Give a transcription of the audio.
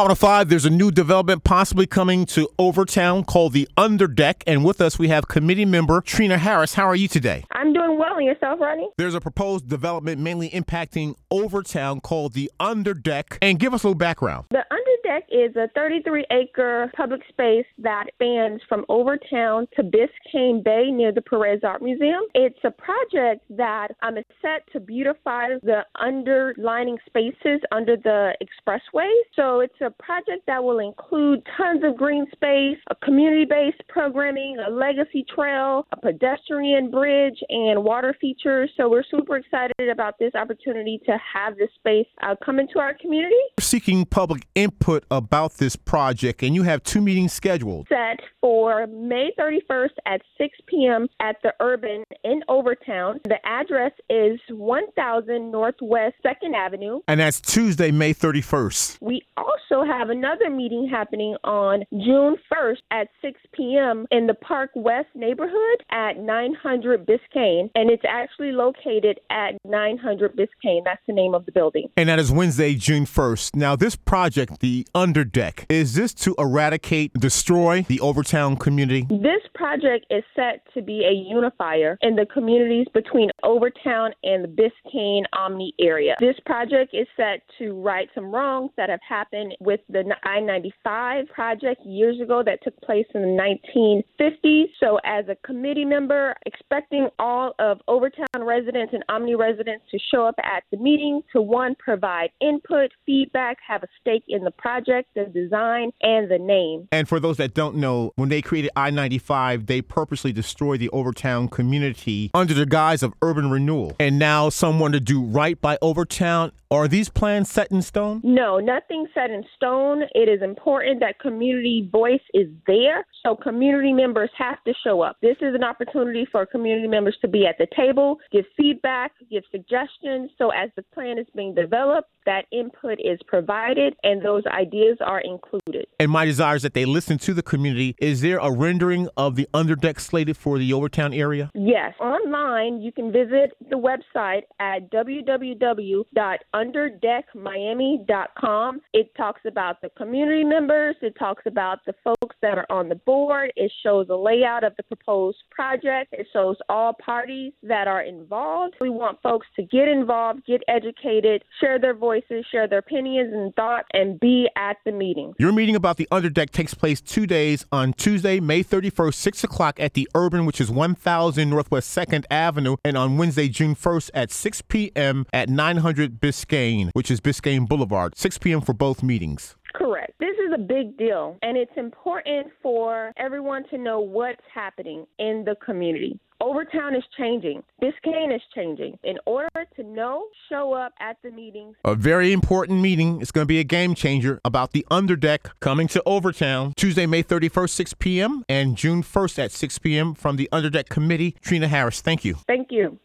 Out of five, there's a new development possibly coming to Overtown called the Underdeck. And with us, we have committee member Trina Harris. How are you today? I'm doing well. And yourself, Ronnie? There's a proposed development mainly impacting Overtown called the Underdeck. And give us a little background. The Underdeck is a 33 acre public space that spans from Overtown to Biscayne Bay near the Perez Art Museum. It's a project that um, is set to beautify the underlining spaces under the expressway. So it's a project that will include tons of green space, a community based programming, a legacy trail, a pedestrian bridge, and water features. So we're super excited about this opportunity to have this space uh, come into our community. We're seeking public input about this project, and you have two meetings scheduled. Set for May 31st at 6 p.m. at the Urban in Overtown. The address is 1000 Northwest 2nd Avenue. And that's Tuesday, May 31st. We also have another meeting happening on June 1st at 6 p.m. in the Park West neighborhood at 900 Biscayne. And it's actually located at 900 Biscayne. That's the name of the building. And that is Wednesday, June 1st. Now, this project, the Underdeck, is this to eradicate, destroy the Overtown community? This project is set to be a unifier in the communities between Overtown and the Biscayne Omni area. This project is set to right some wrongs that have happened with the I 95 project years ago that took place in the 1950s. So, as a committee member, expecting all of Overtown residents and Omni residents to show up at the meeting to one, provide input, feedback, have a stake in the project, the design, and the name. And for those that don't know, when they created I 95, they purposely destroyed the Overtown community under the guise of urban renewal. And now someone to do right by Overtown. Are these plans set in stone? No, nothing set in stone. It is important that community voice is there. So community members have to show up. This is an opportunity for community members to be at the table, give feedback, give suggestions. So as the plan is being developed, that input is provided and those ideas are included. And my desire is that they listen to the community. Is there a rendering of the underdeck slated for the Overtown area? Yes. Online, you can visit the website at www.underdeckmiami.com. It talks about the community members, it talks about the folks that are on the board, it shows a layout of the proposed project, it shows all parties that are involved. We want folks to get involved, get educated, share their voices, share their opinions and thoughts, and be at the meeting. Your meeting about the underdeck takes place two days on Tuesday, May 31st, 6 o'clock at the Urban, which is 1000 Northwest 2nd Avenue, and on Wednesday, June 1st at 6 p.m. at 900 Biscayne, which is Biscayne Boulevard. 6 p.m. for both meetings. Correct. This is a big deal, and it's important for everyone to know what's happening in the community. Overtown is changing. Biscayne is changing. In order to know, show up at the meetings. A very important meeting. It's going to be a game changer about the underdeck coming to Overtown Tuesday, May 31st, 6 p.m. and June 1st at 6 p.m. from the Underdeck Committee. Trina Harris, thank you. Thank you.